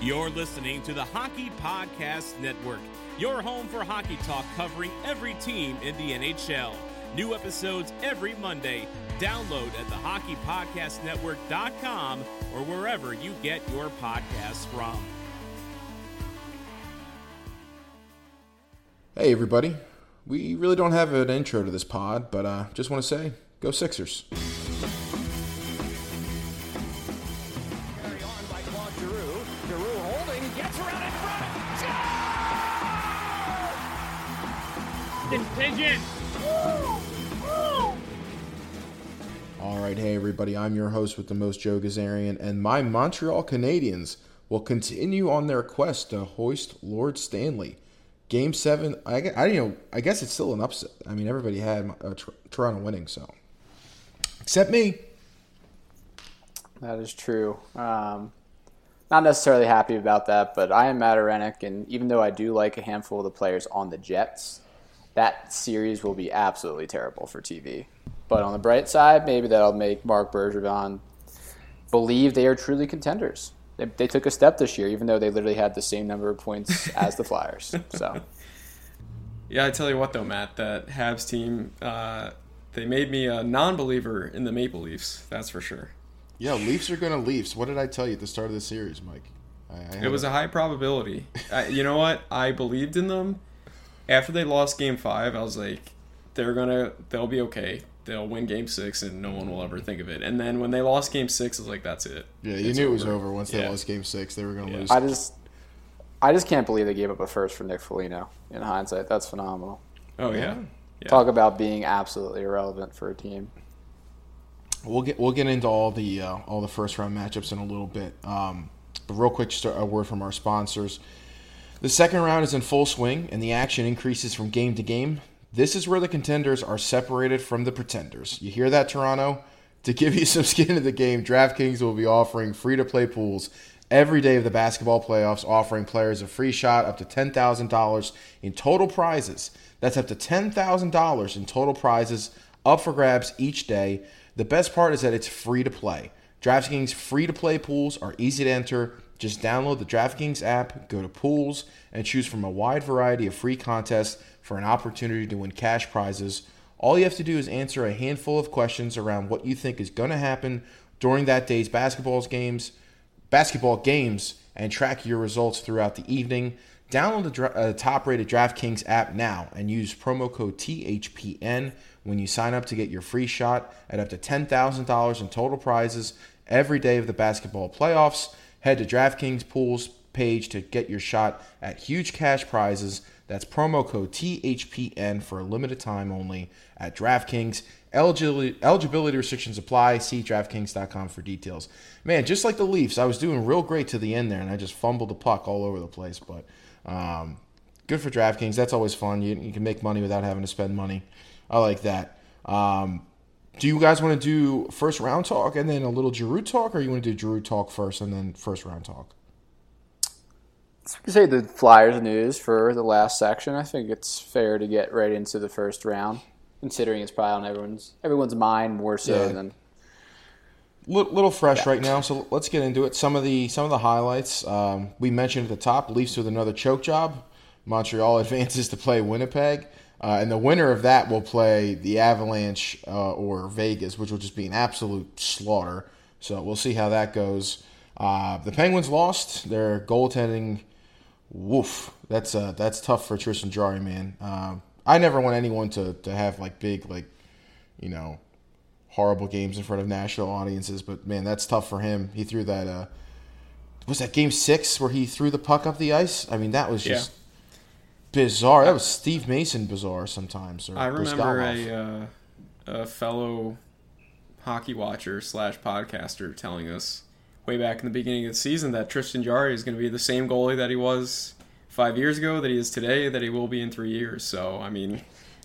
You're listening to the Hockey Podcast Network, your home for hockey talk covering every team in the NHL. New episodes every Monday. Download at thehockeypodcastnetwork.com or wherever you get your podcasts from. Hey, everybody. We really don't have an intro to this pod, but uh, just want to say, go Sixers. Front. All right, hey, everybody. I'm your host with the most, Joe Gazarian, and my Montreal Canadiens will continue on their quest to hoist Lord Stanley. Game seven, I, gue- I you know, I guess it's still an upset. I mean, everybody had uh, Tor- Toronto winning, so except me. That is true. Um, not necessarily happy about that, but I am Matt Arenik, and even though I do like a handful of the players on the Jets, that series will be absolutely terrible for TV. But on the bright side, maybe that'll make Marc Bergevin believe they are truly contenders. They, they took a step this year, even though they literally had the same number of points as the Flyers. So Yeah, I tell you what though, Matt, that Habs team, uh, they made me a non-believer in the Maple Leafs. That's for sure. Yeah, Leafs are gonna Leafs. What did I tell you at the start of the series, Mike? I, I It was a high probability. I, you know what? I believed in them. After they lost Game Five, I was like, they're gonna, they'll be okay. They'll win Game Six, and no one will ever think of it. And then when they lost Game Six, I was like, that's it. yeah, you It's knew it was over once they Yeah. lost Game Six. They were gonna Yeah. lose. I just, I just can't believe they gave up a first for Nick Foligno. In hindsight, that's phenomenal. Oh yeah. yeah. Talk about being absolutely irrelevant for a team. We'll get we'll get into all the uh, all the first round matchups in a little bit. Um, but real quick, just a word from our sponsors. The second round is in full swing, and the action increases from game to game. This is where the contenders are separated from the pretenders. You hear that, Toronto? To give you some skin in the game, DraftKings will be offering free to play pools every day of the basketball playoffs, offering players a free shot up to $10,000 in total prizes. That's up to $10,000 in total prizes up for grabs each day. The best part is that it's free to play. DraftKings free to play pools are easy to enter. Just download the DraftKings app, go to pools, and choose from a wide variety of free contests for an opportunity to win cash prizes. All you have to do is answer a handful of questions around what you think is going to happen during that day's basketball games, basketball games, and track your results throughout the evening. Download the uh, top-rated DraftKings app now and use promo code THPN when you sign up to get your free shot at up to $10,000 in total prizes every day of the basketball playoffs. Head to DraftKings Pools page to get your shot at huge cash prizes. That's promo code THPN for a limited time only at DraftKings. Eligibility, eligibility restrictions apply. See DraftKings.com for details. Man, just like the Leafs, I was doing real great to the end there, and I just fumbled the puck all over the place. But um, good for DraftKings. That's always fun. You, you can make money without having to spend money. I like that. Um, do you guys want to do first round talk and then a little Giroux talk, or you want to do Giroux talk first and then first round talk? So we say the Flyers news for the last section. I think it's fair to get right into the first round, considering it's probably on everyone's everyone's mind more so Yeah. than little, little fresh right now, so let's get into it. Some of the some of the highlights um, we mentioned at the top: Leafs with another choke job. Montreal advances to play Winnipeg, uh, and the winner of that will play the Avalanche uh, or Vegas, which will just be an absolute slaughter. So we'll see how that goes. Uh, the Penguins lost their goaltending. Woof, that's uh, that's tough for Tristan Jarry, man. Um, I never want anyone to, to have like big like, you know, horrible games in front of national audiences. But man, that's tough for him. He threw that. Uh, was that game six where he threw the puck up the ice? I mean, that was Yeah. Just bizarre. That was Steve Mason bizarre sometimes. Or I remember a, uh, a fellow hockey watcher slash podcaster telling us way back in the beginning of the season that Tristan Jarry is going to be the same goalie that he was five years ago, that he is today, that he will be in three years. So, I mean,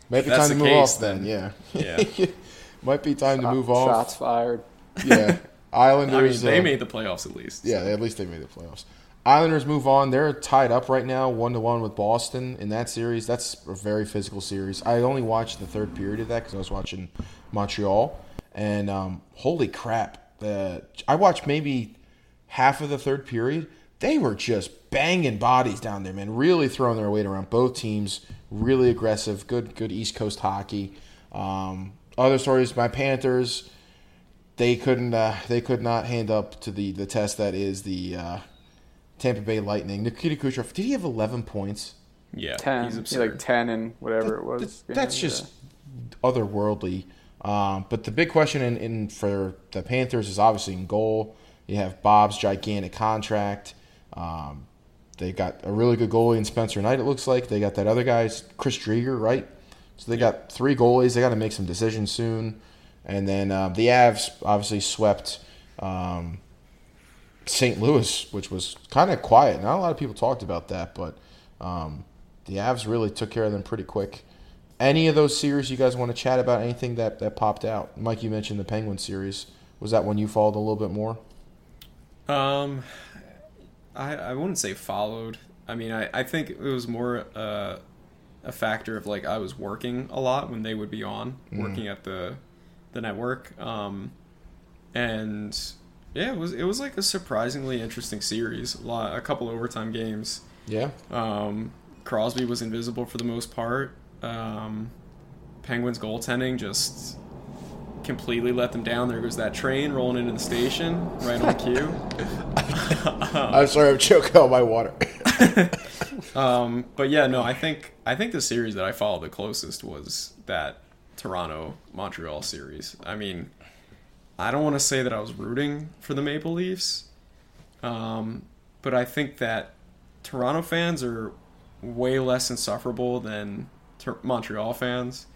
Might be that's time to move case, off then. Yeah. Yeah. Might be time to move off. shots fired. Yeah. I mean, Islanders. they uh, made the playoffs at least. Yeah, at least they made the playoffs. Islanders move on. They're tied up right now, one to one with Boston in that series. That's a very physical series. I only watched the third period of that because I was watching Montreal, and um, holy crap! The I watched maybe half of the third period. they were just banging bodies down there, man. Really throwing their weight around. Both teams really aggressive. Good, good East Coast hockey. Um, other stories, my Panthers, they couldn't, uh, they could not hand up to the the test that is the uh, Tampa Bay Lightning. Nikita Kucherov, did he have 11 points? Yeah, ten, he's he's absurd. like ten and whatever it was. that- that's Yeah. just otherworldly. Um, but the big question in, in for the Panthers is obviously in goal. You have Bob's gigantic contract. Um, they got a really good goalie in Spencer Knight. It looks like they got that other guy, Chris Driedger, right? So they got three goalies. They got to make some decisions soon. And then um, the Avs obviously swept um, St. Louis, which was kind of quiet. Not a lot of people talked about that, but um, the Avs really took care of them pretty quick. Any of those series you guys want to chat about? Anything that, that popped out? Mike, you mentioned the Penguin series. Was that one you followed a little bit more? Um, I I wouldn't say followed. I mean, I, I think it was more uh, a factor of like I was working a lot when they would be on, working at the the network. Um, and yeah, it was it was like a surprisingly interesting series. A lot, a couple overtime games. Yeah. Um, Crosby was invisible for the most part. Um, Penguins goaltending just completely let them down. There goes that train rolling into the station right on cue. I'm sorry, I'm choking on my water. Um, but yeah, no, I think I think the series that I followed the closest was that Toronto Montreal series. I mean, I don't want to say that I was rooting for the Maple Leafs, um, but I think that Toronto fans are way less insufferable than Ter- Montreal fans,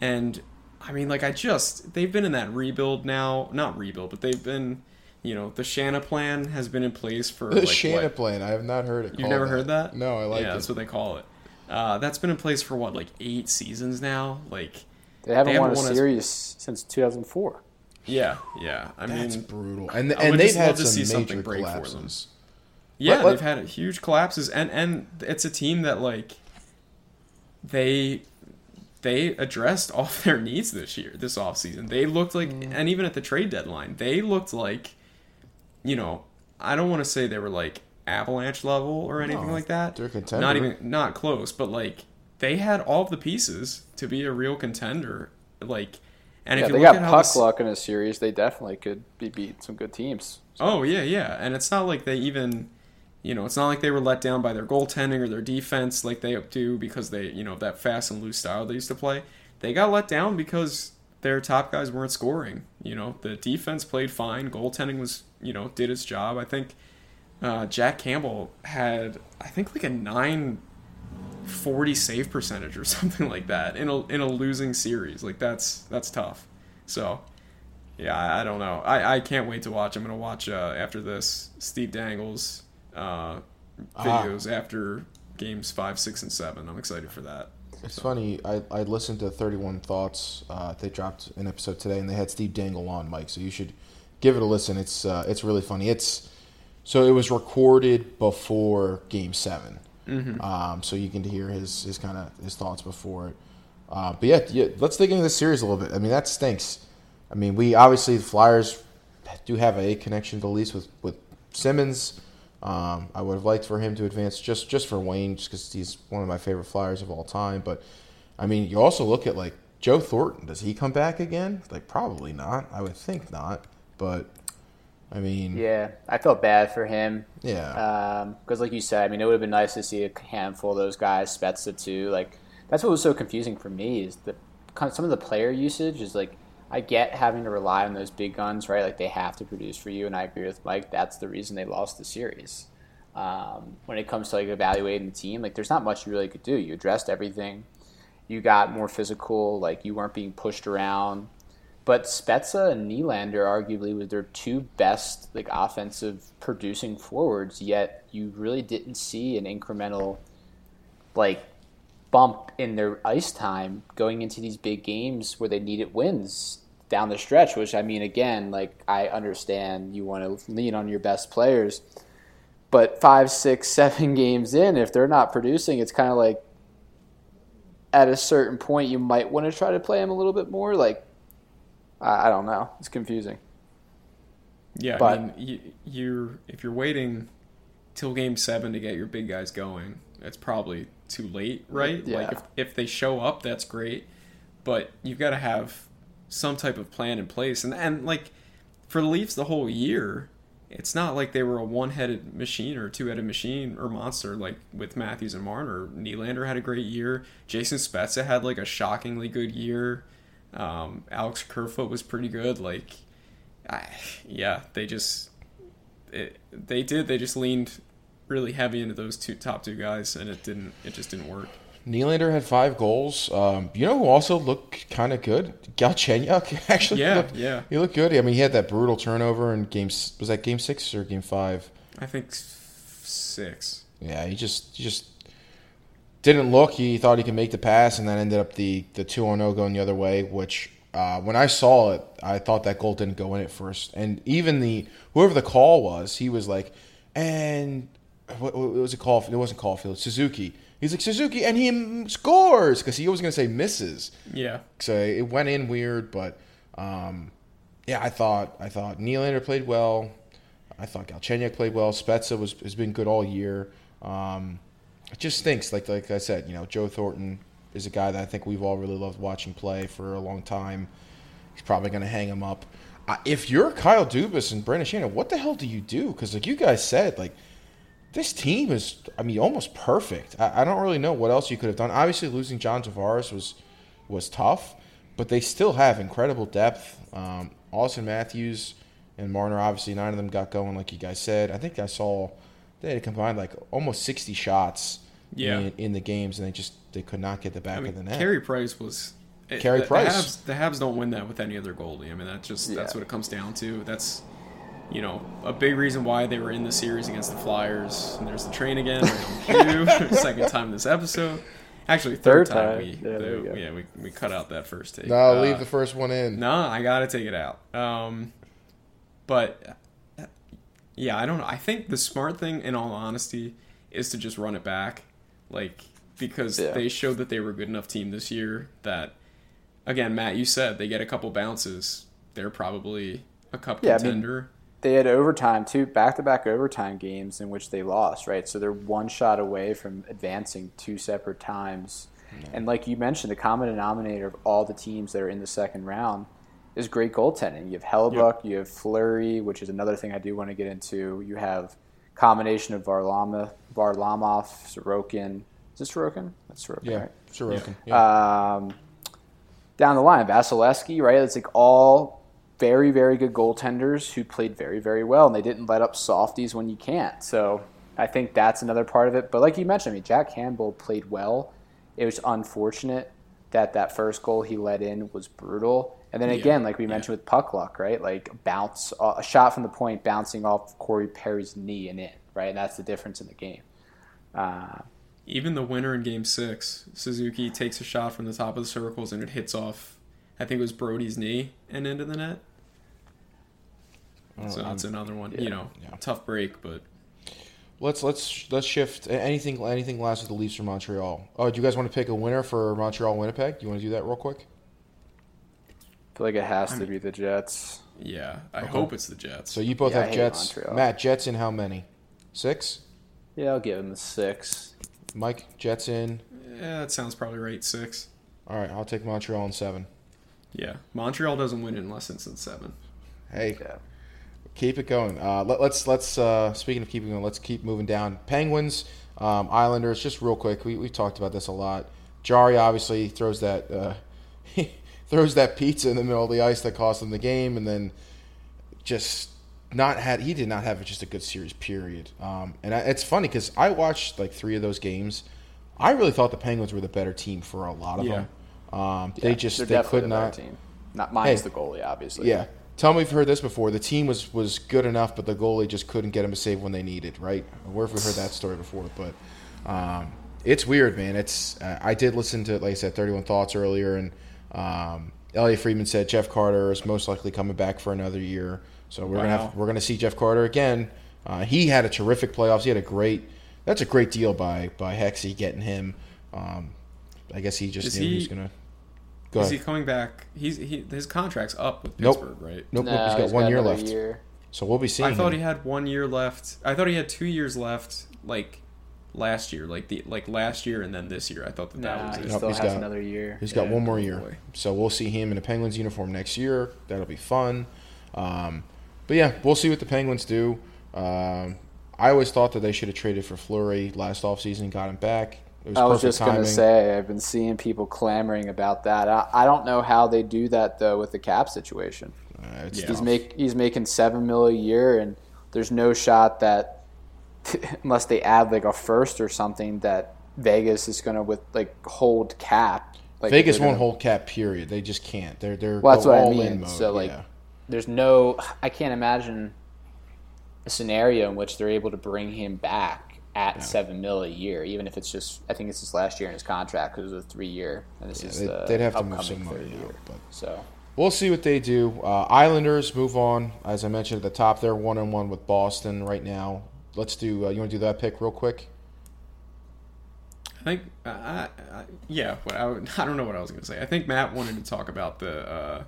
and I mean, like I just they've been in that rebuild now, not rebuild, but they've been. You know, the Shanaplan has been in place for The like Shanna what, plan. I have not heard it. You've called never heard that? No, I like yeah, it. that's what they call it. Uh, that's been in place for what, like eight seasons now? Like, They haven't, They won haven't a won as- series since 2004. Yeah, yeah. I That's mean, brutal. And I and would they've just had some see something major break for them. collapses. yeah, Let- let- they've had huge collapses, and and it's a team that like they they addressed all their needs this year, this offseason. They looked like, Mm. and even at the trade deadline, they looked like, you know, I don't want to say they were like avalanche level or anything No, like that. they're contender. Not even not close, but like they had all of the pieces to be a real contender. Like, and yeah, if you they look got puck this, luck in a series. They definitely could be beat some good teams. Oh yeah, yeah, and it's not like they even, you know, it's not like they were let down by their goaltending or their defense like they do because they, you know, that fast and loose style they used to play. They got let down because their top guys weren't scoring. You know, the defense played fine, goaltending was, you know, did its job. I think uh, Jack Campbell had, I think, like a nine. 40 save percentage or something like that in a in a losing series like that's that's tough so yeah, I, don't know. I, I can't wait to watch. I'm gonna watch uh, after this Steve Dangle's uh, videos after games five, six, and seven. I'm excited for that. It's funny. I, I listened to 31 Thoughts. Uh, they dropped an episode today, and they had Steve Dangle on, Mike. So you should give it a listen. It's uh, it's really funny. It's so it was recorded before Game 7 um, so you can hear his his kind of his thoughts before it. Uh, but yeah, yeah, let's dig into this series a little bit. I mean, that stinks. I mean, we obviously the Flyers do have a connection to Leafs with with Simmonds. Um, I would have liked for him to advance just just for Wayne, just because he's one of my favorite Flyers of all time. But I mean, you also look at like Joe Thornton. Does he come back again? Like probably not. I would think not. But I mean, Yeah, I felt bad for him. yeah. Because, like you said, I mean, it would have been nice to see a handful of those guys, Spezza too. Like, that's what was so confusing for me is the some of the player usage is like I get having to rely on those big guns, right? Like they have to produce for you, and I agree with Mike. That's the reason they lost the series. Um, when it comes to like evaluating the team, like there's not much you really could do. You addressed everything. You got more physical. Like you weren't being pushed around. But Spezza and Nylander arguably were their two best like offensive producing forwards, yet you really didn't see an incremental like bump in their ice time going into these big games where they needed wins down the stretch, which I mean again, like I understand you want to lean on your best players. But five, six, seven games in, if they're not producing, it's kind of like at a certain point you might want to try to play them a little bit more. Like I I don't know. It's confusing. Yeah, But- I mean, you, you're if you're waiting till game seven to get your big guys going. It's probably too late, right? Yeah. Like if if they show up, that's great, but you've got to have some type of plan in place. And and like for the Leafs, the whole year, it's not like they were a one-headed machine or two-headed machine or monster like with Matthews and Marner. Nylander had a great year. Jason Spezza had like a shockingly good year. Um, Alex Kerfoot was pretty good. Like, I, yeah, they just it, they did. They just leaned really heavy into those two top two guys, and it didn't. It just didn't work. Nylander had five goals. Um, you know who also looked kind of good? Galchenyuk actually. Yeah, looked, yeah. He looked good. I mean, he had that brutal turnover in games. Was that game six or game five? I think six. Yeah, he just he just didn't look. He thought he could make the pass, and then ended up the the two on zero going the other way. Which uh, when I saw it, I thought that goal didn't go in at first. And even the whoever the call was, he was like, and what, what was it called? It wasn't Caufield. Suzuki. He's like Suzuki, and he scores because he was going to say misses. Yeah, So it went in weird, but um, yeah, I thought I thought Nylander played well. I thought Galchenyuk played well. Spezza was has been good all year. Um, it just stinks. Like like I said, you know, Joe Thornton is a guy that I think we've all really loved watching play for a long time. He's probably going to hang him up. Uh, if you're Kyle Dubas and Brendan Shanahan, what the hell do you do? Because like you guys said, like this team is, I mean, almost perfect. I, I don't really know what else you could have done. Obviously, losing John Tavares was was tough, but they still have incredible depth. Um, Auston Matthews and Marner, obviously, nine of them got going, like you guys said. I think I saw they had combined like almost sixty shots Yeah. in, in the games, and they just they could not get the back I mean, of the net. Carey Price was. it- Carey the, Price. The Habs, the Habs don't win that with any other goalie. I mean, that's just that's what it comes down to. That's you know a big reason why they were in the series against the Flyers. And there's the train again. right. Second time this episode. Actually, third, Third time, time. we Yeah, the- you yeah we, we cut out that first take. no, Uh, leave the first one in. No, I gotta take it out. Um, but uh, yeah, I don't know. I think the smart thing, in all honesty, is to just run it back, like because Yeah. they showed that they were a good enough team this year. That again, Matt, you said they get a couple bounces, they're probably a cup Yeah, I mean- contender. They had overtime too, back-to-back overtime games in which they lost, right? So they're one shot away from advancing two separate times. And like you mentioned, the common denominator of all the teams that are in the second round is great goaltending. You have Hellebuyck, you have Fleury, which is another thing I do want to get into. You have combination of Varlamov, Varlamov, Sorokin. Is this Sorokin? That's Sorokin, yeah, right? Sorokin. Yeah. um, down the line, Vasilevskiy, right? It's like all very, very good goaltenders who played very, very well, and they didn't let up softies when you can't. So I think that's another part of it. But like you mentioned, I mean, Jack Campbell played well. It was unfortunate that that first goal he let in was brutal. And then Yeah, again, like we yeah. mentioned with puck luck, right? Like a bounce, a shot from the point bouncing off Corey Perry's knee and in, right? And that's the difference in the game. Uh, Even the winner in Game Six, Suzuki takes a shot from the top of the circles and it hits off. I think it was Brodie's knee and into the net. So that's another one. You know, Yeah. tough break, but Let's let's let's shift. Anything anything last with the Leafs from Montreal? Oh, do you guys want to pick a winner for Montreal Winnipeg? Do you want to do that real quick? I feel like it has to be the Jets. yeah, I hope it's the Jets. So you both Yeah, have Jets. Montreal. Matt, Jets in how many? Six. Yeah, I'll give him a six. Mike, Jets in. Yeah, that sounds probably right. Six. All right, I'll take Montreal in seven. Yeah, Montreal doesn't win unless it's in seven. Hey, Yeah. keep it going. Uh, let, let's let's uh, speaking of keeping going, let's keep moving down. Penguins, um, Islanders. Just real quick, we we talked about this a lot. Jarry obviously throws that uh, throws that pizza in the middle of the ice that cost them the game, and then just not had he did not have just a good series period. Um, and I, it's funny because I watched like three of those games. I really thought the Penguins were the better team for a lot of Yeah. them. Um, they Yeah, just they're they could the better not. Team. Not mine's Hey. the goalie, obviously. Yeah. Tell me if you've heard this before. The team was, was good enough, but the goalie just couldn't get him a save when they needed, right? Where have we heard that story before? But um, it's weird, man. It's uh, I did listen to, like I said, 31 Thoughts earlier, and um, Elliotte Friedman said Jeff Carter is most likely coming back for another year. So we're gonna have we're gonna see Jeff Carter again. Uh, he had a terrific playoffs. He had a great. That's a great deal by by Hexy getting him. Um, I guess he just Is knew he, he- was gonna. Go Is ahead. he coming back? He's he his contract's up with Nope. Pittsburgh, right? Nope, No, nope. He's got he's one year left. year. So we'll be seeing. I thought him. he had one year left. I thought he had two years left, like last year, like the like last year and then this year. I thought that that was he it. Nope, still he's has got- another year. He's got Yeah, one more year, boy. so we'll see him in a Penguins uniform next year. That'll be fun. Um, but yeah, we'll see what the Penguins do. Um, I always thought that they should have traded for Fleury last offseason, got him back. It was I was just going to say, I've been seeing people clamoring about that. I, I don't know how they do that though with the cap situation. Uh, Yeah. He's make he's making seven mil a year, and there's no shot that unless they add like a first or something that Vegas is going to with like hold cap. Like Vegas won't gonna- hold cap. Period. They just can't. They're they're Well, that's what I all mean. in mode. So, like, yeah. There's no. I can't imagine a scenario in which they're able to bring him back at seven mil a year, even if it's just. I think it's his last year in his contract because it was a three year, and this is they'd, the they'd have to move upcoming some money third out, year. but So we'll see what they do. Uh, Islanders move on, as I mentioned at the top. They're one on one with Boston right now. Let's do. Uh, you want to do that pick real quick? I think, I, I, I- yeah. What I, I don't know what I was gonna say. I think Matt wanted to talk about the uh,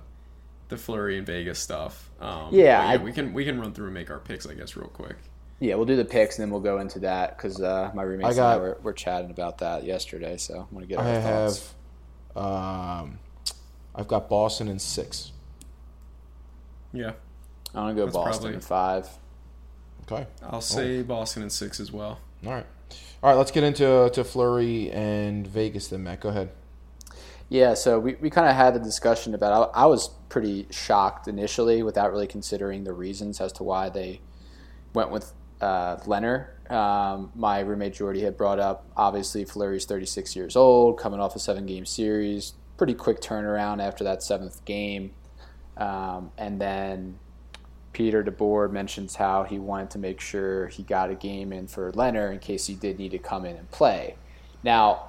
the Fleury and Vegas stuff. Um, Yeah, but I- we can we can run through and make our picks, I guess, real quick. yeah, we'll do the picks and then we'll go into that because uh, my roommates I got- and I were, were chatting about that yesterday. So I want to get our I thoughts. have. Um, I've got Boston in six. Yeah, I want to go That's Boston probably- in five. Okay. I'll say Boston in six as well. All right. All right. Let's get into to Fleury and Vegas. Then Matt, go ahead. Yeah, so we, we kind of had a discussion about. I, I was pretty shocked initially, without really considering the reasons as to why they went with uh, Lehner. Um, my roommate Jordy had brought up. Obviously, Fleury's 36 years old, coming off a seven-game series. Pretty quick turnaround after that seventh game, um, and then Peter DeBoer mentions how he wanted to make sure he got a game in for Lehner in case he did need to come in and play. Now,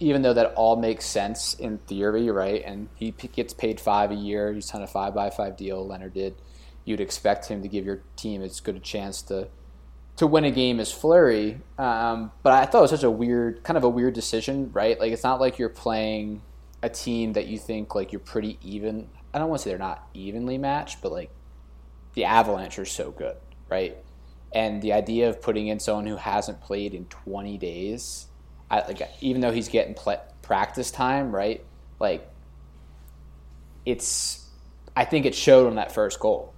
even though that all makes sense in theory, right? And he p- gets paid five a year. He's on a five by five deal. Lehner did. You'd expect him to give your team as good a chance to to win a game as Fleury. Um, but I thought it was such a weird, kind of a weird decision, right? Like it's not like you're playing a team that you think like you're pretty even. I don't want to say they're not evenly matched, but like the Avalanche are so good, right? And the idea of putting in someone who hasn't played in 20 days, I, like even though he's getting pla practice time, right? Like it's, I think it showed on that first goal.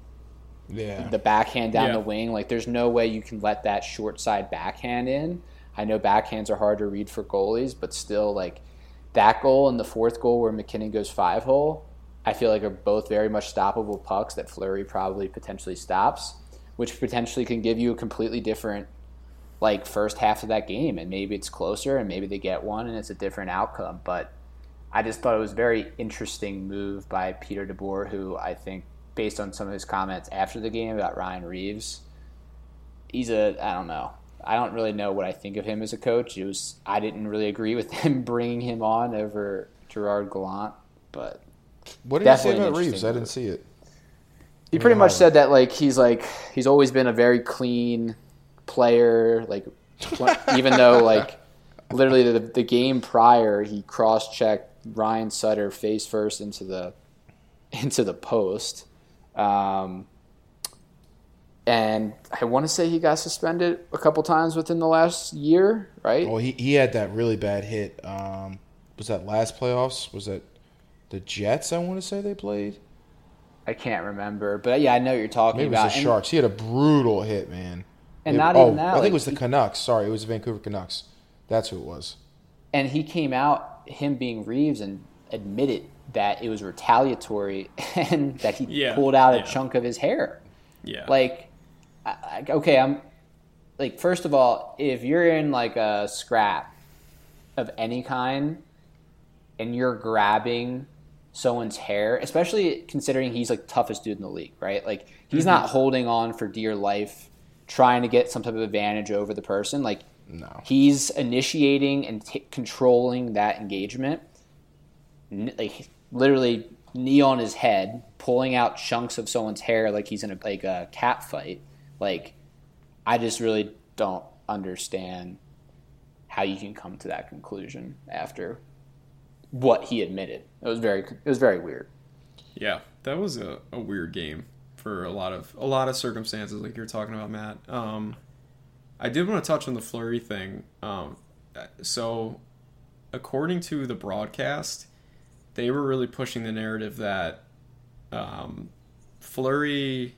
Yeah. The backhand down Yeah. the wing, like there's no way you can let that short side backhand in. I know backhands are hard to read for goalies, but still, like that goal and the fourth goal where MacKinnon goes five hole, I feel like are both very much stoppable pucks that Fleury probably potentially stops, which potentially can give you a completely different like first half of that game and maybe it's closer and maybe they get one and it's a different outcome. But I just thought it was a very interesting move by Peter DeBoer, who I think, based on some of his comments after the game about Ryan Reaves, he's a I don't know. I don't really know what I think of him as a coach. It was I didn't really agree with him bringing him on over Gerard Gallant, but What did he say about Reaves? interesting I didn't see it. he pretty much said that like he's like he's always been a very clean player like even though like literally the, the game prior he cross-checked Ryan Suter face first into the into the post um, and I want to say he got suspended a couple times within the last year right Well, he, he had that really bad hit. Um, was that last playoffs? Was that the Jets? I want to say they played. I can't remember but yeah I know what you're talking Maybe it was about the And- Sharks. He had a brutal hit, man. And It- not oh, even that, I think it was the Canucks. Sorry, it was the Vancouver Canucks. That's who it was. and he came out him being Reaves and admitted that it was retaliatory and that he Yeah, pulled out a chunk of his hair. Yeah, Like, I, I- okay, I'm like, first of all, if you're in like a scrap of any kind and you're grabbing someone's hair, especially considering he's like toughest dude in the league, right? Like he's mm-hmm. not holding on for dear life, trying to get some type of advantage over the person. Like No. he's initiating and t- controlling that engagement. N- like literally knee on his head, pulling out chunks of someone's hair like he's in a like a cat fight. Like I just really don't understand how you can come to that conclusion after what he admitted. It was very it was very weird. yeah, that was a, a weird game for a lot of a lot of circumstances, like you're talking about, Matt. Um, I did want to touch on the Fleury thing. Um, so, according to the broadcast, they were really pushing the narrative that um, Fleury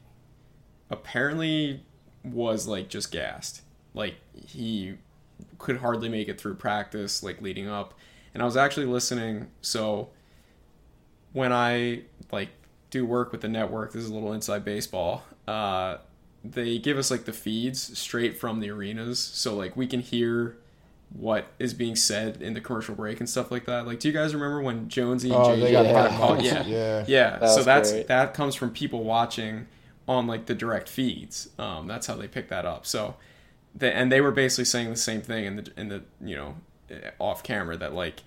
apparently was like just gassed. Like he could hardly make it through practice, like leading up. And I was actually listening. So when I like do work with the network, this is a little inside baseball. Uh, they give us like the feeds straight from the arenas, so like we can hear what is being said in the commercial break and stuff like that. Like, do you guys remember when Jonesy and Oh, JJ they got got that. caught? Yeah, Yeah. yeah. That so that's great. that comes from people watching on like the direct feeds. Um, that's how they pick that up. So, they, and they were basically saying the same thing in the in the you know off camera that like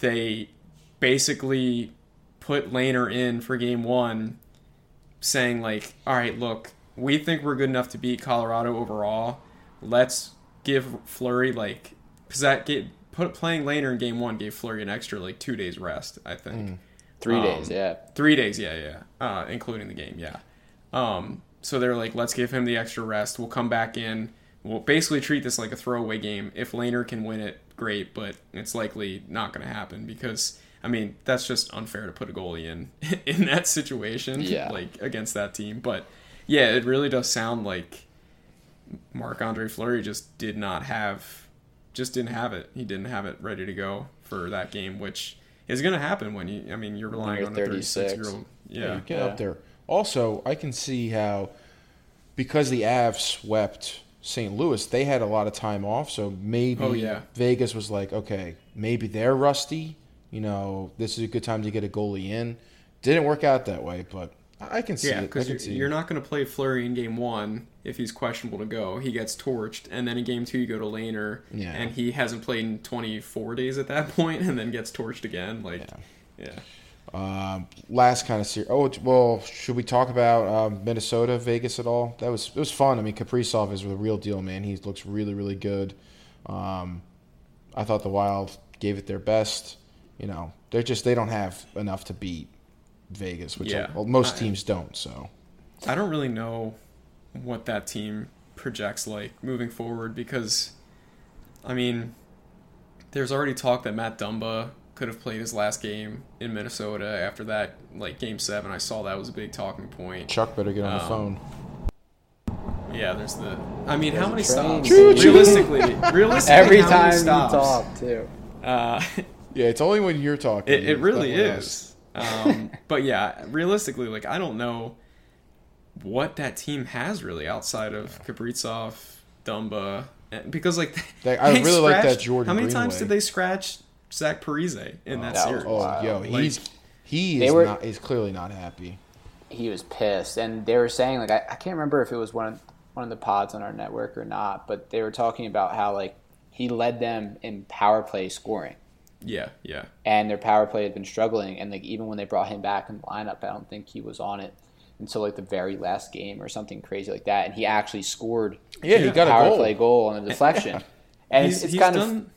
they basically put Lehner in for game one, saying like, all right, look, we think we're good enough to beat Colorado overall. Let's give Fleury like because that get put playing Lehner in game one gave Fleury an extra like two days rest. I think. Three Um, days, yeah. Three days, yeah, yeah, uh, including the game, yeah. Um, so they're like, let's give him the extra rest. We'll come back in. We'll basically treat this like a throwaway game. If Lehner can win it, great, but it's likely not going to happen because I mean that's just unfair to put a goalie in in that situation, Yeah. like against that team. But yeah, it really does sound like Marc Andre Fleury just did not have, just didn't have it. He didn't have it ready to go for that game, which is going to happen when you. I mean, you're relying you're on a 36 year 36. old. Yeah, Yeah, you get Yeah. up there. Also, I can see how because the Avs swept St. Louis, they had a lot of time off. So maybe Oh, yeah. Vegas was like, okay, maybe they're rusty. You know, this is a good time to get a goalie in. Didn't work out that way, but I can see yeah, because you're, you're not going to play Fleury in game one if he's questionable to go. He gets torched, and then in game two you go to Lehner, Yeah. and he hasn't played in 24 days at that point, and then gets torched again. Like, yeah. Um, last kind of series. Oh well, should we talk about um, Minnesota, Vegas at all? That was it was fun. I mean, Kaprizov is the real deal, man. He looks really, really good. Um, I thought the Wild gave it their best. You know, they're just they don't have enough to beat Vegas, which Yeah. well, most I- teams don't. So I don't really know what that team projects like moving forward because, I mean, there's already talk that Matt Dumba could have played his last game in Minnesota after that, like game seven. I saw that was a big talking point. Chuck better get on the Um, phone. Yeah, there's the. I mean, how many train. stops? Choo, choo. Realistically, realistically, Every how time many you stops? talk, too. Uh, Yeah, it's only when you're talking. It, it really not when us. is. Um, but yeah, realistically, like I don't know what that team has really outside of Kaprizov, Dumba, and- because like They- I they really like that Jordan How many times did they scratch Zach Parise in that that was series? Oh, Wow. yo, Like- he's he is were- not. He's clearly not happy. he was pissed, and they were saying like I, I can't remember if it was one of one of the pods on our network or not, but they were talking about how like he led them in power play scoring, Yeah, yeah, and their power play had been struggling, and like even when they brought him back in the lineup, I don't think he was on it until like the very last game or something crazy like that, and he actually scored Yeah, he got a power goal. play goal on a deflection, and he's, it's, it's he's kind of done.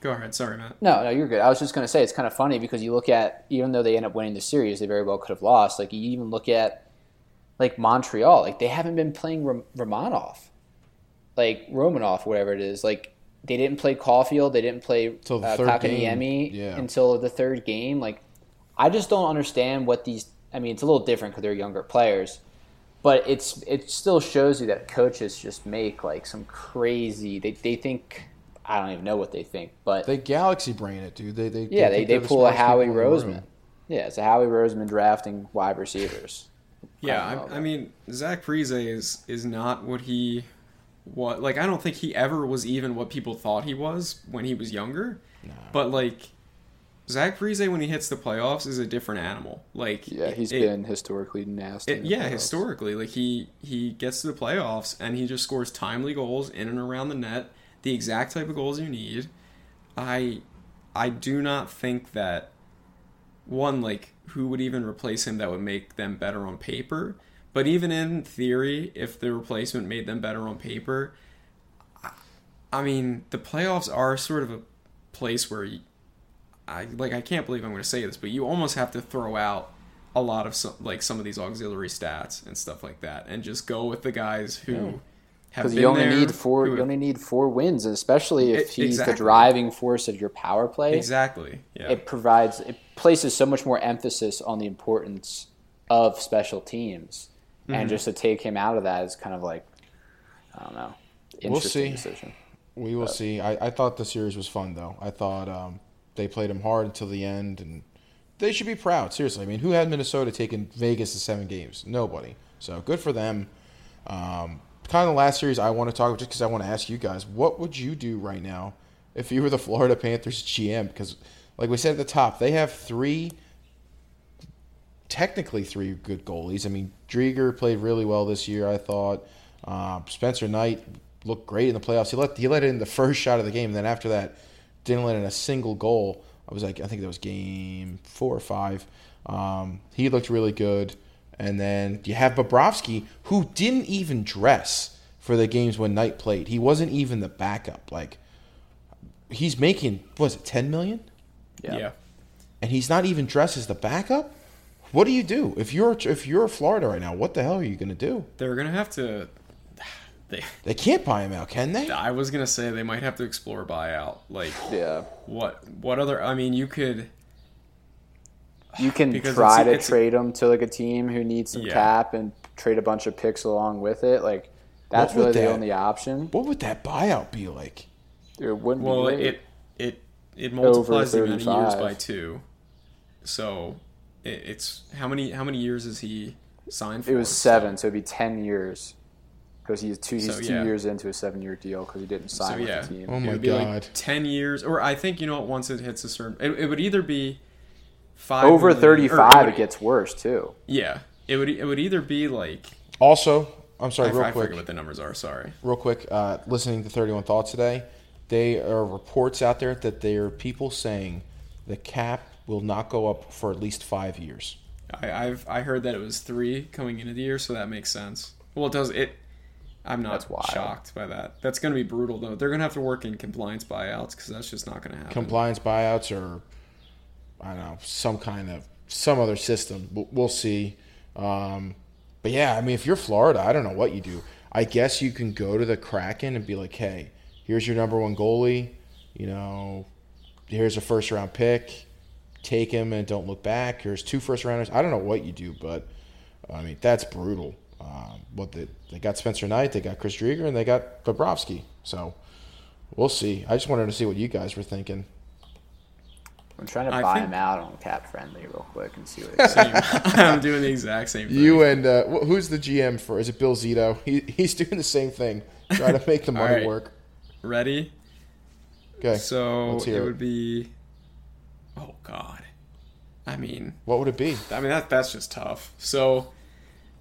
Go ahead. Sorry, Matt. No, no, you're good. I was just going to say it's kind of funny because you look at even though they end up winning the series, they very well could have lost. Like you even look at like Montreal, like they haven't been playing Rom- Romanov, like Romanov, whatever it is. Like they didn't play Caufield, they didn't play Till the uh, third game, Kotkaniemi yeah. until the third game. Like I just don't understand what these. I mean, it's a little different because they're younger players, but it's it still shows you that coaches just make like some crazy. They they think. I don't even know what they think, but They galaxy brain it, dude. They they yeah, they, they they're the pull a Howie in. Roseman. Yeah, it's a Howie Roseman drafting wide receivers. Yeah, I. I, I mean Zach Parise is is not what he what like I don't think he ever was even what people thought he was when he was younger. But like Zach Parise when he hits the playoffs is a different animal. Like Yeah, he's it- been historically nasty. it- yeah, playoffs. historically, like he he gets to the playoffs and he just scores timely goals in and around the net, the exact type of goals you need. I I do not think that one like who would even replace him that would make them better on paper. But even in theory, if the replacement made them better on paper, I, mean the playoffs are sort of a place where you, I like I can't believe I'm going to say this, but you almost have to throw out a lot of some, like some of these auxiliary stats and stuff like that, and just go with the guys who have Because been you only there, need four. who- You only need four wins, especially if E- he's exactly. the driving force of your power play. exactly. Yeah. It provides it places so much more emphasis on the importance of special teams, Mm-hmm. and just to take him out of that is kind of like I don't know, interesting see. decision. We will see. I, I thought the series was fun though. I thought um, they played him hard until the end, and they should be proud. Seriously, I mean, who had Minnesota taking Vegas to seven games? Nobody. So good for them. Um, kind of the last series I want to talk about, just because I want to ask you guys, what would you do right now if you were the Florida Panthers GM? Because, like we said at the top, they have three, technically three good goalies. I mean, Driedger played really well this year. I thought uh, Spencer Knight looked great in the playoffs. He let he let in the first shot of the game, and then after that, didn't let in a single goal. I was like, I think that was game four or five. Um, he looked really good. And then you have Bobrovsky, who didn't even dress for the games when Knight played. He wasn't even the backup. Like he's making was it ten million, Yeah. yeah. and he's not even dressed as the backup. What do you do if you're if you're Florida right now? What the hell are you gonna do? They're gonna have to. They. They can't buy him out, can they? I was gonna say they might have to explore buyout. Like Yeah. what? What other? I mean, you could. You can try it's- to it's- trade him to like a team who needs some Yeah. cap and trade a bunch of picks along with it. Like that's What would really the only option. What would that buyout be like? It wouldn't Well, be it it it multiplies the amount of years by two. So it, it's how many how many years is he signed for? It was seven, so it'd be ten years. Because he's two, he's So, two yeah. years into a seven-year deal because he didn't sign So sign yeah, with the team. Oh it my would be God. like ten years, or I think you know what? Once it hits a certain, it, it would either be five Over thirty-five, would- it gets worse too. Yeah, it would it would either be like Also, I'm sorry, I, real I quick. forget what the numbers are. Sorry. real quick, uh, listening to 31 Thoughts today, there are reports out there that there are people saying the cap will not go up for at least five years. I, I've I heard that it was three coming into the year, so that makes sense. Well, it does it. I'm not shocked by that. That's going to be brutal, though. They're going to have to work in compliance buyouts because that's just not going to happen. Compliance buyouts or, I don't know, some kind of, some other system. We'll, we'll see. Um, but yeah, I mean, if you're Florida, I don't know what you do. I guess you can go to the Kraken and be like, hey, here's your number one goalie. You know, here's a first round pick. Take him and don't look back. Here's two first rounders. I don't know what you do, but I mean, that's brutal. Um, what they, they got Spencer Knight, they got Chris Driedger, and they got Bobrovsky. So we'll see. I just wanted to see what you guys were thinking. I'm trying to I buy think- him out on Cap Friendly real quick and see what. It Same. I'm doing the exact same thing. You and uh, who's the GM for? Is it Bill Zito? He, he's doing the same thing, trying to make the money right. work. ready? Okay. So it it. would be. Oh God. I mean, what would it be? I mean that that's just tough. So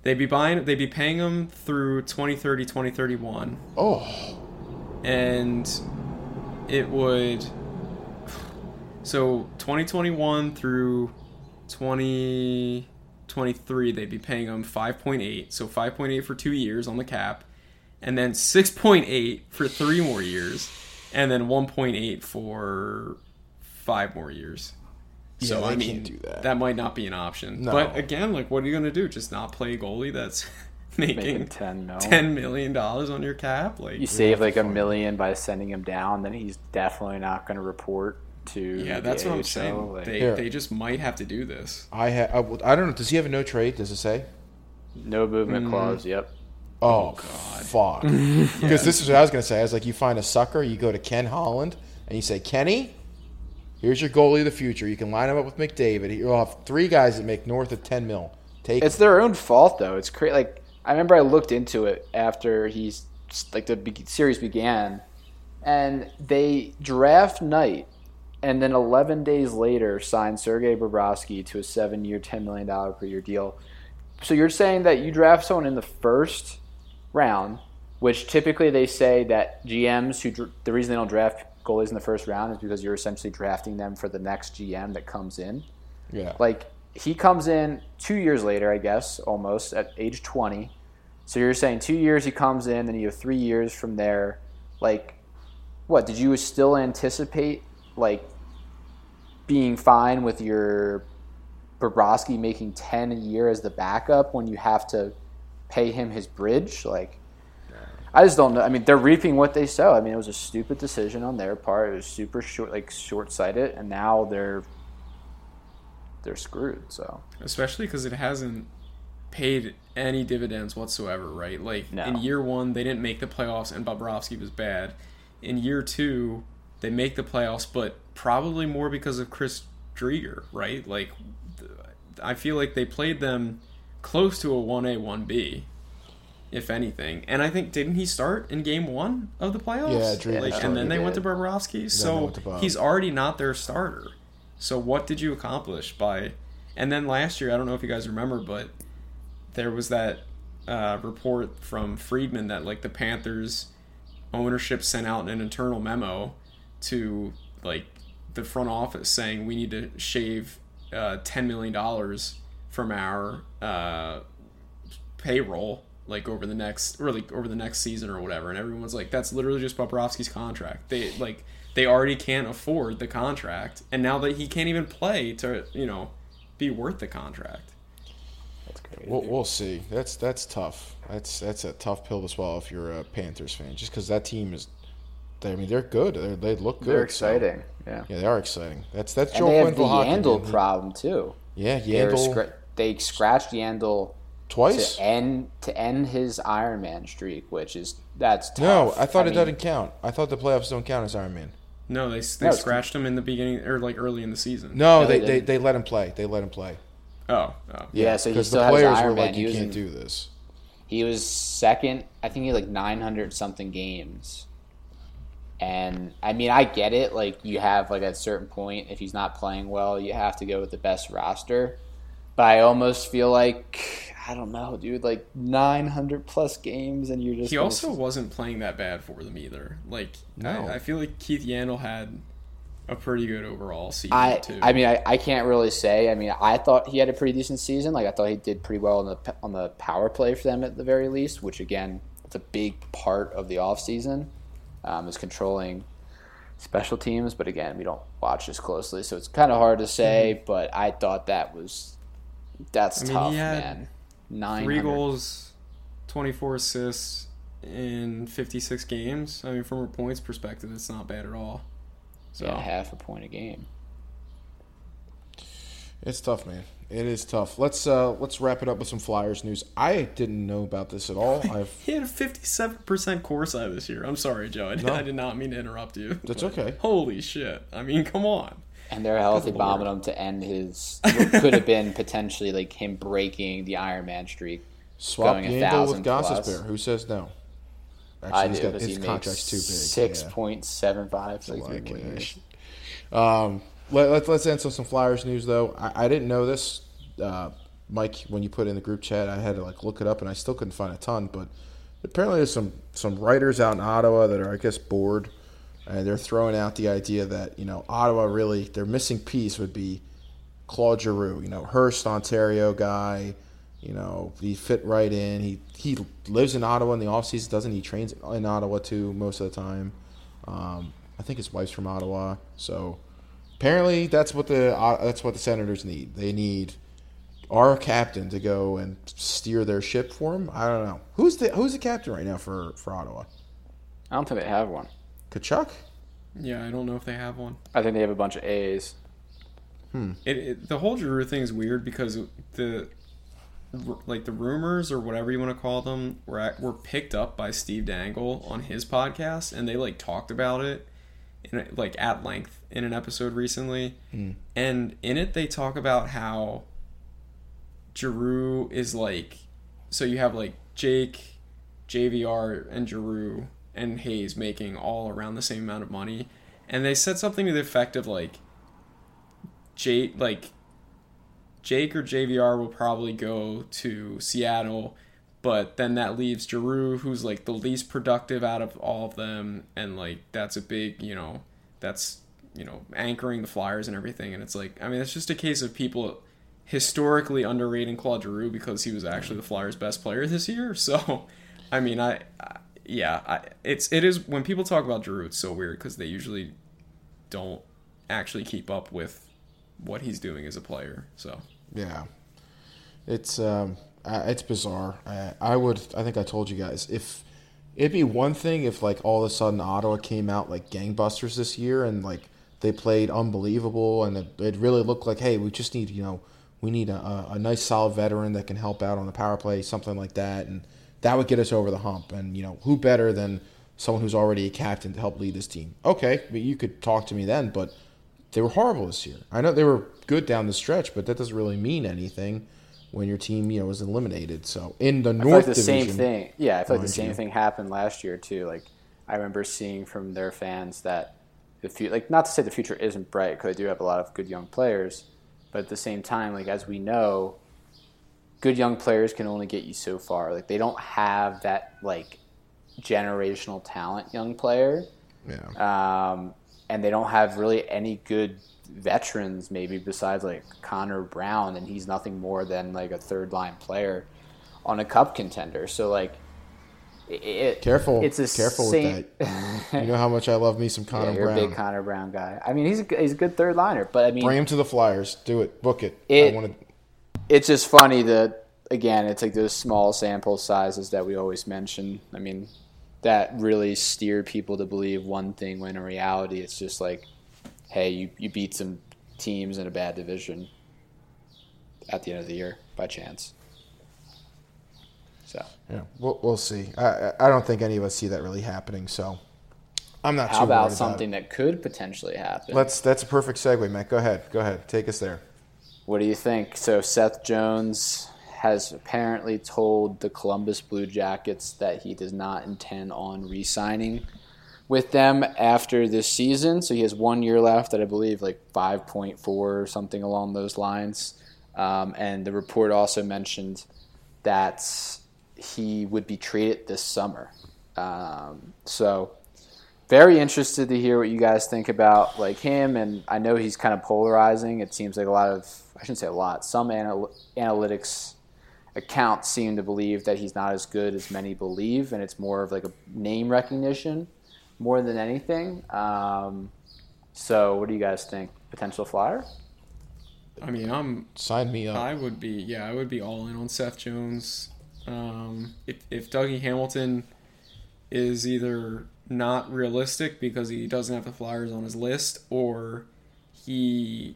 they'd be buying, they'd be paying them through 2030, 2031. Oh, and it would so 2021 through 2023 they'd be paying them 5.8 so 5.8 for two years on the cap and then 6.8 for three more years and then 1.8 for five more years so Yeah, I mean, can't do that. might not be an option. No. But again, like, what are you going to do? Just not play goalie that's making, Making 10 mil. ten million dollars on your cap? Like, You save like a million by sending him down, then he's definitely not going to report to. Yeah, the that's what I'm AHL, saying. like- They, Here. they just might have to do this. I ha- I, w- I don't know. Does he have a no trade? Does it say? no movement mm. clause. Yep. Oh, oh God. fuck. Because this is what I was gonna say. I was like, you find a sucker, you go to Ken Holland, and you say, Kenny, here's your goalie of the future. You can line him up with McDavid. You'll have three guys that make north of ten mil. Take It's their own fault though. It's crazy. Like I remember I looked into it after he's like the series began, and they draft Knight, and then 11 days later signed Sergei Bobrovsky to a seven-year, 10 million dollar per year deal. So you're saying that you draft someone in the first round, which typically they say that GMs who the reason they don't draft goalies in the first round is because you're essentially drafting them for the next GM that comes in. yeah. Like he comes in two years later, I guess, almost at age twenty. So you're saying two years he comes in, then you have three years from there. Like, what did you still anticipate? Like being fine with your Bobrovsky making ten a year as the backup when you have to pay him his bridge. Like, I just don't know. I mean, they're reaping what they sow. I mean, it was a stupid decision on their part. It was super short, like short sighted, and now they're they're screwed. So especially because it hasn't paid any dividends whatsoever, right? Like No. in year one, they didn't make the playoffs, and Bobrovsky was bad. In year two, they make the playoffs, but probably more because of Chris Driedger, right? Like, I feel like they played them close to a one A one B, if anything. And I think didn't he start in game one of the playoffs? Yeah, Driedger like, and then they He went to did. Bobrovsky. So to he's already not their starter. So what did you accomplish by? And then last year, I don't know if you guys remember, but there was that uh, report from Friedman that like the Panthers ownership sent out an internal memo to like the front office saying we need to shave uh, ten million dollars from our uh, payroll like over the next or like over the next season or whatever and everyone's like that's literally just Bobrovsky's contract they like they already can't afford the contract and now that he can't even play to you know be worth the contract that's crazy. We'll, we'll see. That's that's tough. That's that's a tough pill to swallow if you're a Panthers fan. Just because that team is, they, I mean, they're good. They're, they look good. they're so- exciting. yeah. yeah, they are exciting. That's that's And Joe they have the Quenneville hockey. Yandle man. problem too. Yeah, yeah They, were Yandle scra- they scratched Yandle twice. to end to end his Iron Man streak, which is that's tough. No, I thought it mean, doesn't count. I thought the playoffs don't count as Iron Man. no they, they No, scratched him in the beginning or like early in the season No, No, they, they they, they let him play. They let him play. oh oh Yeah, so he because still the has players Iron were Man. like, He "You can't in- do this." He was second. I think he had like nine hundred something games. And I mean, I get it. Like you have like at a certain point, if he's not playing well, you have to go with the best roster. But I almost feel like I don't know, dude. Like nine hundred plus games, and you're just he gonna- also wasn't playing that bad for them either like No. I, I feel like Keith Yandle had a pretty good overall season I, too I mean, I, I can't really say. I mean, I thought he had a pretty decent season. Like, I thought he did pretty well on the on the power play for them at the very least, which again, it's a big part of the offseason, um, is controlling special teams. But again, we don't watch as closely, so it's kind of hard to say. But I thought that was that's Mm-hmm. I mean, tough, had man. Nine three goals, twenty four assists in fifty six games. I mean, from a points perspective, it's not bad at all. So yeah, half a point a game. It's tough, man. It is tough. Let's uh let's wrap it up with some Flyers news. I didn't know about this at all. I've he had a fifty seven percent Corsi this year. I'm sorry, Joe. I, did- No. I did not mean to interrupt you. That's okay. Holy shit! I mean, come on. And they're healthy Good bombing lord. him to end his what could have been potentially like him breaking the Iron Man streak. swap Going a thousand with. Gostisbehere. Who says no? Actually, I he's do got, his he contract's too big. six yeah. point seven five. Like lot three of more cash. years. Um, let, let, let's answer some Flyers news though. I, I didn't know this, uh, Mike. When you put it in the group chat, I had to like look it up, and I still couldn't find a ton. But apparently, there's some some writers out in Ottawa that are, I guess, bored, and they're throwing out the idea that you know Ottawa really their missing piece would be Claude Giroux. You know, Hearst, Ontario guy. You know, he fit right in. He he lives in Ottawa in the off season, doesn't he? Trains in Ottawa too most of the time. Um, I think his wife's from Ottawa, so apparently that's what the uh, that's what the Senators need. They need our captain to go and steer their ship for them. I don't know who's the who's the captain right now for for Ottawa. I don't think they have one. Tkachuk. Yeah, I don't know if they have one. I think they have a bunch of A's. Hmm. It, it the whole Giroux thing is weird because the like the rumors or whatever you want to call them were at, were picked up by Steve Dangle on his podcast and they like talked about it in like at length in an episode recently. Hmm. And in it they talk about how Giroux is like so you have like Jake, JVR and Giroux and Hayes making all around the same amount of money. And they said something to the effect of like Jake like Jake or JVR will probably go to Seattle, but then that leaves Giroux, who's like the least productive out of all of them, and like that's a big, you know, that's you know anchoring the Flyers and everything. And it's like, I mean, it's just a case of people historically underrating Claude Giroux because he was actually mm-hmm. the Flyers' best player this year. So, I mean, I, I yeah, I, it's it is when people talk about Giroux, it's so weird because they usually don't actually keep up with what he's doing as a player. So Yeah, it's um, it's bizarre. I, I would, I think I told you guys if it'd be one thing if like all of a sudden Ottawa came out like gangbusters this year and like they played unbelievable and it, it really looked like hey we just need you know we need a, a nice solid veteran that can help out on the power play something like that and that would get us over the hump and you know who better than someone who's already a captain to help lead this team okay mean, you could talk to me then but they were horrible this year I know they were good down the stretch but that doesn't really mean anything when your team you know was eliminated so in the I feel North like the Division same thing. Yeah, I feel like the same you. thing happened last year too. Like I remember seeing from their fans that the future, like not to say the future isn't bright because they do have a lot of good young players, but at the same time, like as we know, good young players can only get you so far. Like they don't have that like generational talent young player, yeah um, and they don't have really any good veterans maybe besides like Connor Brown, and he's nothing more than like a third line player on a cup contender. So like, it, Careful, It's a careful same, with that. You know how much I love me some Connor yeah, you're Brown. a big Connor Brown guy. I mean, he's a, he's a good third liner, but I mean, Bring him to the Flyers. Do it. Book it. It- I want to. It's just funny that again, it's like those small sample sizes that we always mention. I mean, that really steer people to believe one thing when in reality it's just like, hey, you, you beat some teams in a bad division at the end of the year by chance. So Yeah, we'll, we'll see. I I- don't think any of us see that really happening. So I'm not. how about something About that could potentially happen? Let's. That's a perfect segue, Matt. Go ahead. Go ahead. Take us there. What do you think? So Seth Jones has apparently told the Columbus Blue Jackets that he does not intend on re-signing with them after this season. So he has one year left at I believe like 5.4 or something along those lines. Um, and the report also mentioned that he would be traded this summer. Um, so very interested to hear what you guys think about like him and i know he's kind of polarizing it seems like a lot of i shouldn't say a lot some anal- analytics accounts seem to believe that he's not as good as many believe and it's more of like a name recognition more than anything um, so what do you guys think potential flyer I mean, I'm Sign me up. I would be yeah, I would be all in on Seth Jones. Um, if if Dougie Hamilton is either not realistic because he doesn't have the Flyers on his list, or he,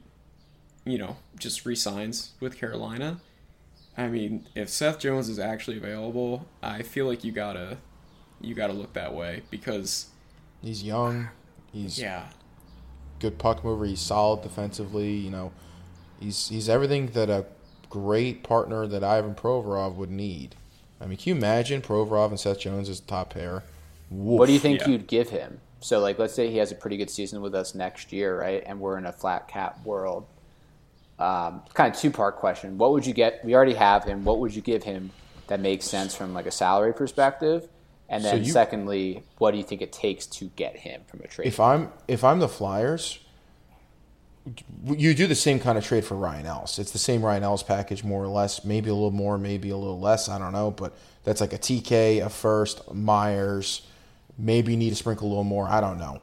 you know, just resigns with Carolina. I mean, if Seth Jones is actually available, I feel like you gotta you gotta look that way because He's young. He's yeah, good puck mover. He's solid defensively. You know, he's he's everything that a great partner that Ivan Provorov would need. I mean, can you imagine Provorov and Seth Jones as a top pair? What do you think Yeah. you'd give him so like let's say he has a pretty good season with us next year right and we're in a flat cap world um, kind of two part question what would you get we already have him what would you give him that makes sense from like a salary perspective and So then you- secondly what do you think it takes to get him from a trade If I'm if I'm the Flyers, you do the same kind of trade for Ryan Ellis. It's the same Ryan Ellis package, more or less. Maybe a little more, maybe a little less. I don't know, but that's like a TK, a first, Myers. Maybe you need to sprinkle a little more. I don't know.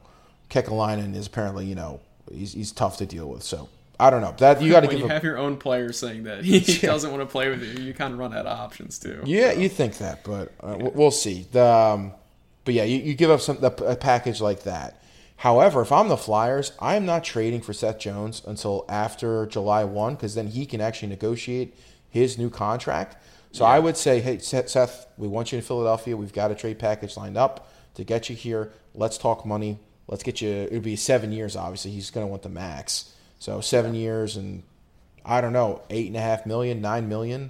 Kekalainen is apparently, you know, he's, he's tough to deal with. So I don't know. That you got to give you a, have your own player saying that he doesn't want to play with you, you kind of run out of options too. Yeah, you think that, but uh, we'll- we'll see. The, um, but yeah, you, you give up some a package like that. However, if I'm the Flyers, I am not trading for Seth Jones until after July one, because then he can actually negotiate his new contract. So I would say, hey, Seth, Seth, we want you in Philadelphia. We've got a trade package lined up to get you here. Let's talk money. Let's get you. It would be seven years. Obviously, he's going to want the max. So seven years and I don't know, eight and a half million, nine million.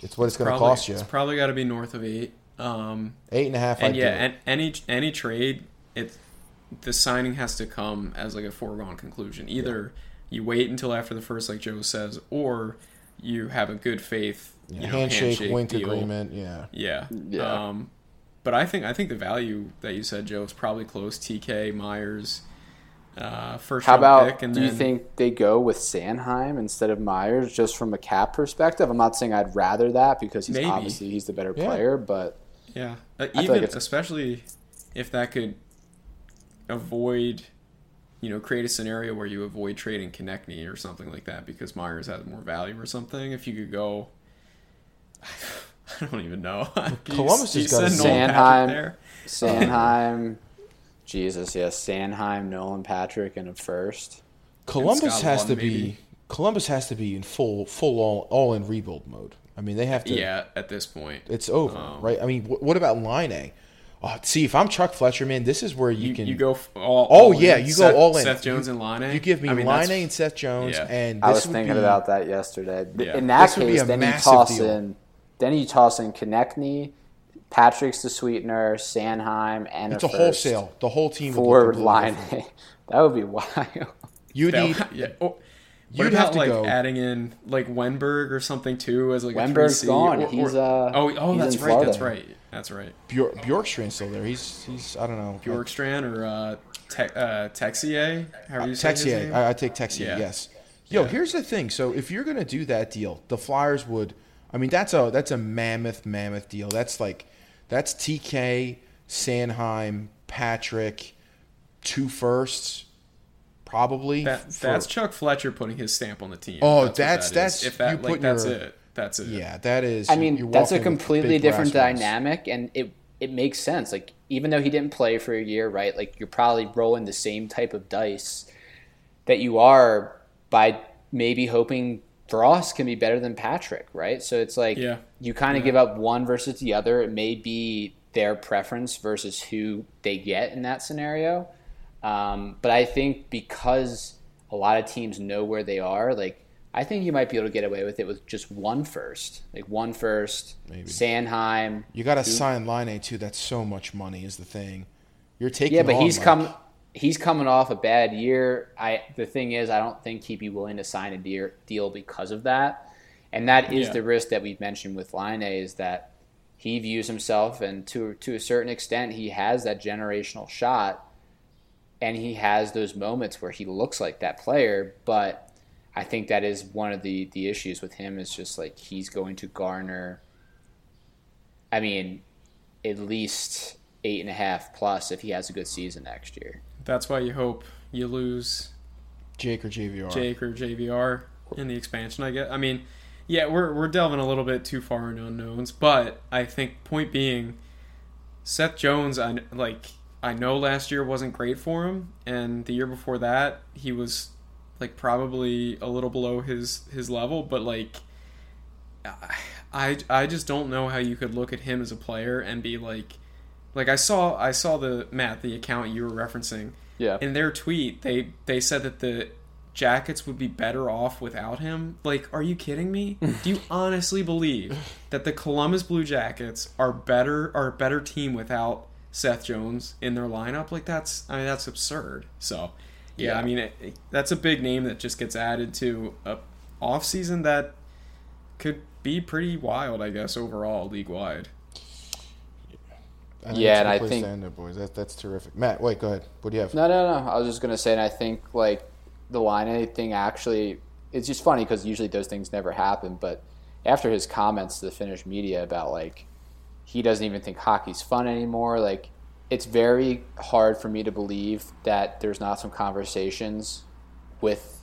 It's what it's going to cost you. It's probably got to be north of eight. Um, Eight and a half. and I'd yeah, do and any any trade, it the signing has to come as like a foregone conclusion. Either you wait until after the first, like Joe says, or you have a good faith Yeah, you know, handshake, wink deal. agreement. Yeah. Yeah. Yeah. Um, but I think I think the value that you said, Joe, is probably close. TK Myers, uh, first how about pick, and do then you think they go with Sanheim instead of Myers just from a cap perspective? I'm not saying I'd rather that because he's Maybe. obviously he's the better Yeah. player, but Yeah, uh, even like especially if that could avoid, you know, create a scenario where you avoid trading Konecny or something like that because Myers has more value or something. If you could go, I don't even know. Columbus Do you has got a send Sanheim. there? Sanheim, Jesus, yes, Sanheim, Nolan Patrick, and a first. Columbus has Lund, to maybe. be Columbus has to be in full full all all in rebuild mode. I mean, they have to. Yeah, at this point. It's over, Um, right? I mean, wh- what about Laine? Oh, see, if I'm Chuck Fletcher, man, this is where you, You, can you go all. Oh all yeah, in. you Seth, go all in. Seth Jones you, and Laine. You give me I mean, Laine and Seth Jones, Yeah. and I was would thinking be, about that yesterday. Yeah. In that This would be case, a then you toss deal. in, then you toss in Konecny, Patrick's the sweetener, Sanheim, and It's a a first wholesale. The whole team would forward completely line. different. that would be wild. You That- need yeah. Oh, You'd what about have to like go- adding in like Wennberg or something too as like a Wennberg's 3C? gone. Or- or- He's, uh, oh oh he's that's in right that's right that's right. Bjork, Bjorkstrand's still there. He's he's I don't know. Bjorkstrand or uh, Te- uh, Texier, however you say his Texier. name. I, I take Texier. Yeah. Yes. Yo, Yeah. here's the thing. So if you're gonna do that deal, the Flyers would. I mean, that's a that's a mammoth mammoth deal. That's like that's TK, Sanheim, Patrick, two firsts, probably. That, for- that's Chuck Fletcher putting his stamp on the team. Oh, what that's- that is. that's- if that you like put that's your- it. That's it. yeah, that is. I mean, that's a completely different brass rings. dynamic, and it it makes sense. Like even though he didn't play for a year, right? Like you're probably rolling the same type of dice that you are by maybe hoping Frost can be better than Patrick, right? So it's like Yeah. you kind of Yeah. give up one versus the other. It may be their preference versus who they get in that scenario. Um, but I think because a lot of teams know where they are, like I think you might be able to get away with it with just one first, like one first. Maybe. Sanheim. You got to sign Laine too. That's so much money. Is the thing. You're taking. Yeah, but on, he's like- come. He's coming off a bad year. I the thing is, I don't think he'd be willing to sign a deal deal because of that, and that is Yeah. the risk that we've mentioned with Laine is that he views himself, and to to a certain extent, he has that generational shot, and he has those moments where he looks like that player. But I think that is one of the the issues with him is just like he's going to garner. I mean, at least eight and a half plus if he has a good season next year. That's why you hope you lose Jake or JVR. Jake or JVR in the expansion. I get. I mean, yeah, we're we're delving a little bit too far into unknowns, but I think point being, Seth Jones. I like. I know last year wasn't great for him, and the year before that he was like probably a little below his his level, but like. I, I just don't know how you could look at him as a player and be like like I saw I saw the Matt the account you were referencing. Yeah. in their tweet they they said that the jackets would be better off without him. Like are you kidding me? Do you honestly believe that the columbus blue jackets are better are a better team without seth jones in their lineup? Like that's i mean that's absurd. So yeah, Yeah. i mean it, it- that's a big name that just gets added to a off season that could be pretty wild i guess overall league wide Yeah, and I think- end boys. That, that's terrific. Matt, wait, go ahead. What do you have? No, no, no. I was just gonna say, and I think like the Laine thing actually, it's just funny because usually those things never happen. But after his comments to the Finnish media about like he doesn't even think hockey's fun anymore, like it's very hard for me to believe that there's not some conversations with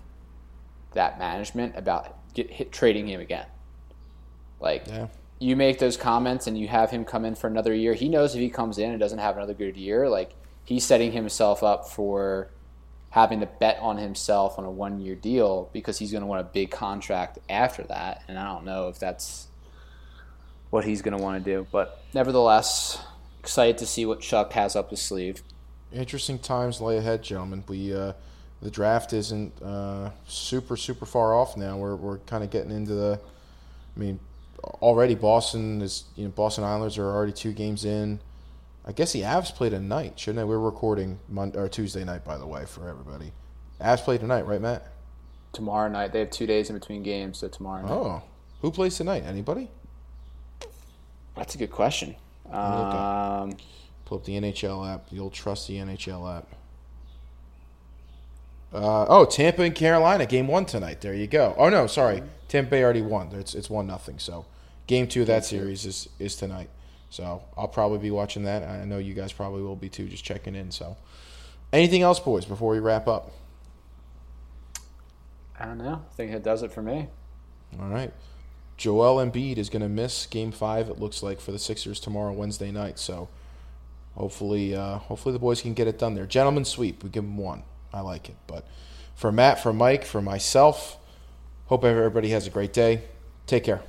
that management about get, hit, trading him again. Like Yeah. You make those comments and you have him come in for another year, he knows if he comes in and doesn't have another good year, like he's setting himself up for having to bet on himself on a one year deal because he's going to want a big contract after that. And I don't know if that's what he's going to want to do. But nevertheless, excited to see what Chuck has up his sleeve. Interesting times lay ahead, gentlemen. We uh, the draft isn't uh, super super far off now. We're we're kind of getting into the. I mean, already Boston is you know Boston Islanders are already two games in. I guess the Avs played a night, shouldn't they? We're recording Monday or Tuesday night, by the way, for everybody. Avs play tonight, right, Matt? Tomorrow night, they have two days in between games, so tomorrow night. Oh, who plays tonight? Anybody? That's a good question. Um, Pull up the NHL app, the old trusty NHL app. Uh, oh, Tampa and Carolina, game one tonight. There you go. Oh no, sorry, Tampa Bay already won. It's it's one nothing. So, game two of that series is is tonight. So I'll probably be watching that. I know you guys probably will be too, just checking in. So, Anything else, boys, before we wrap up? I don't know. I think it does it for me. All right. Joel Embiid is going to miss Game Five. It looks like for the Sixers tomorrow, Wednesday night. So hopefully, uh, hopefully the boys can get it done there. Gentlemen sweep. We give them one. I like it. But for Matt, for Mike, for myself, hope everybody has a great day. Take care.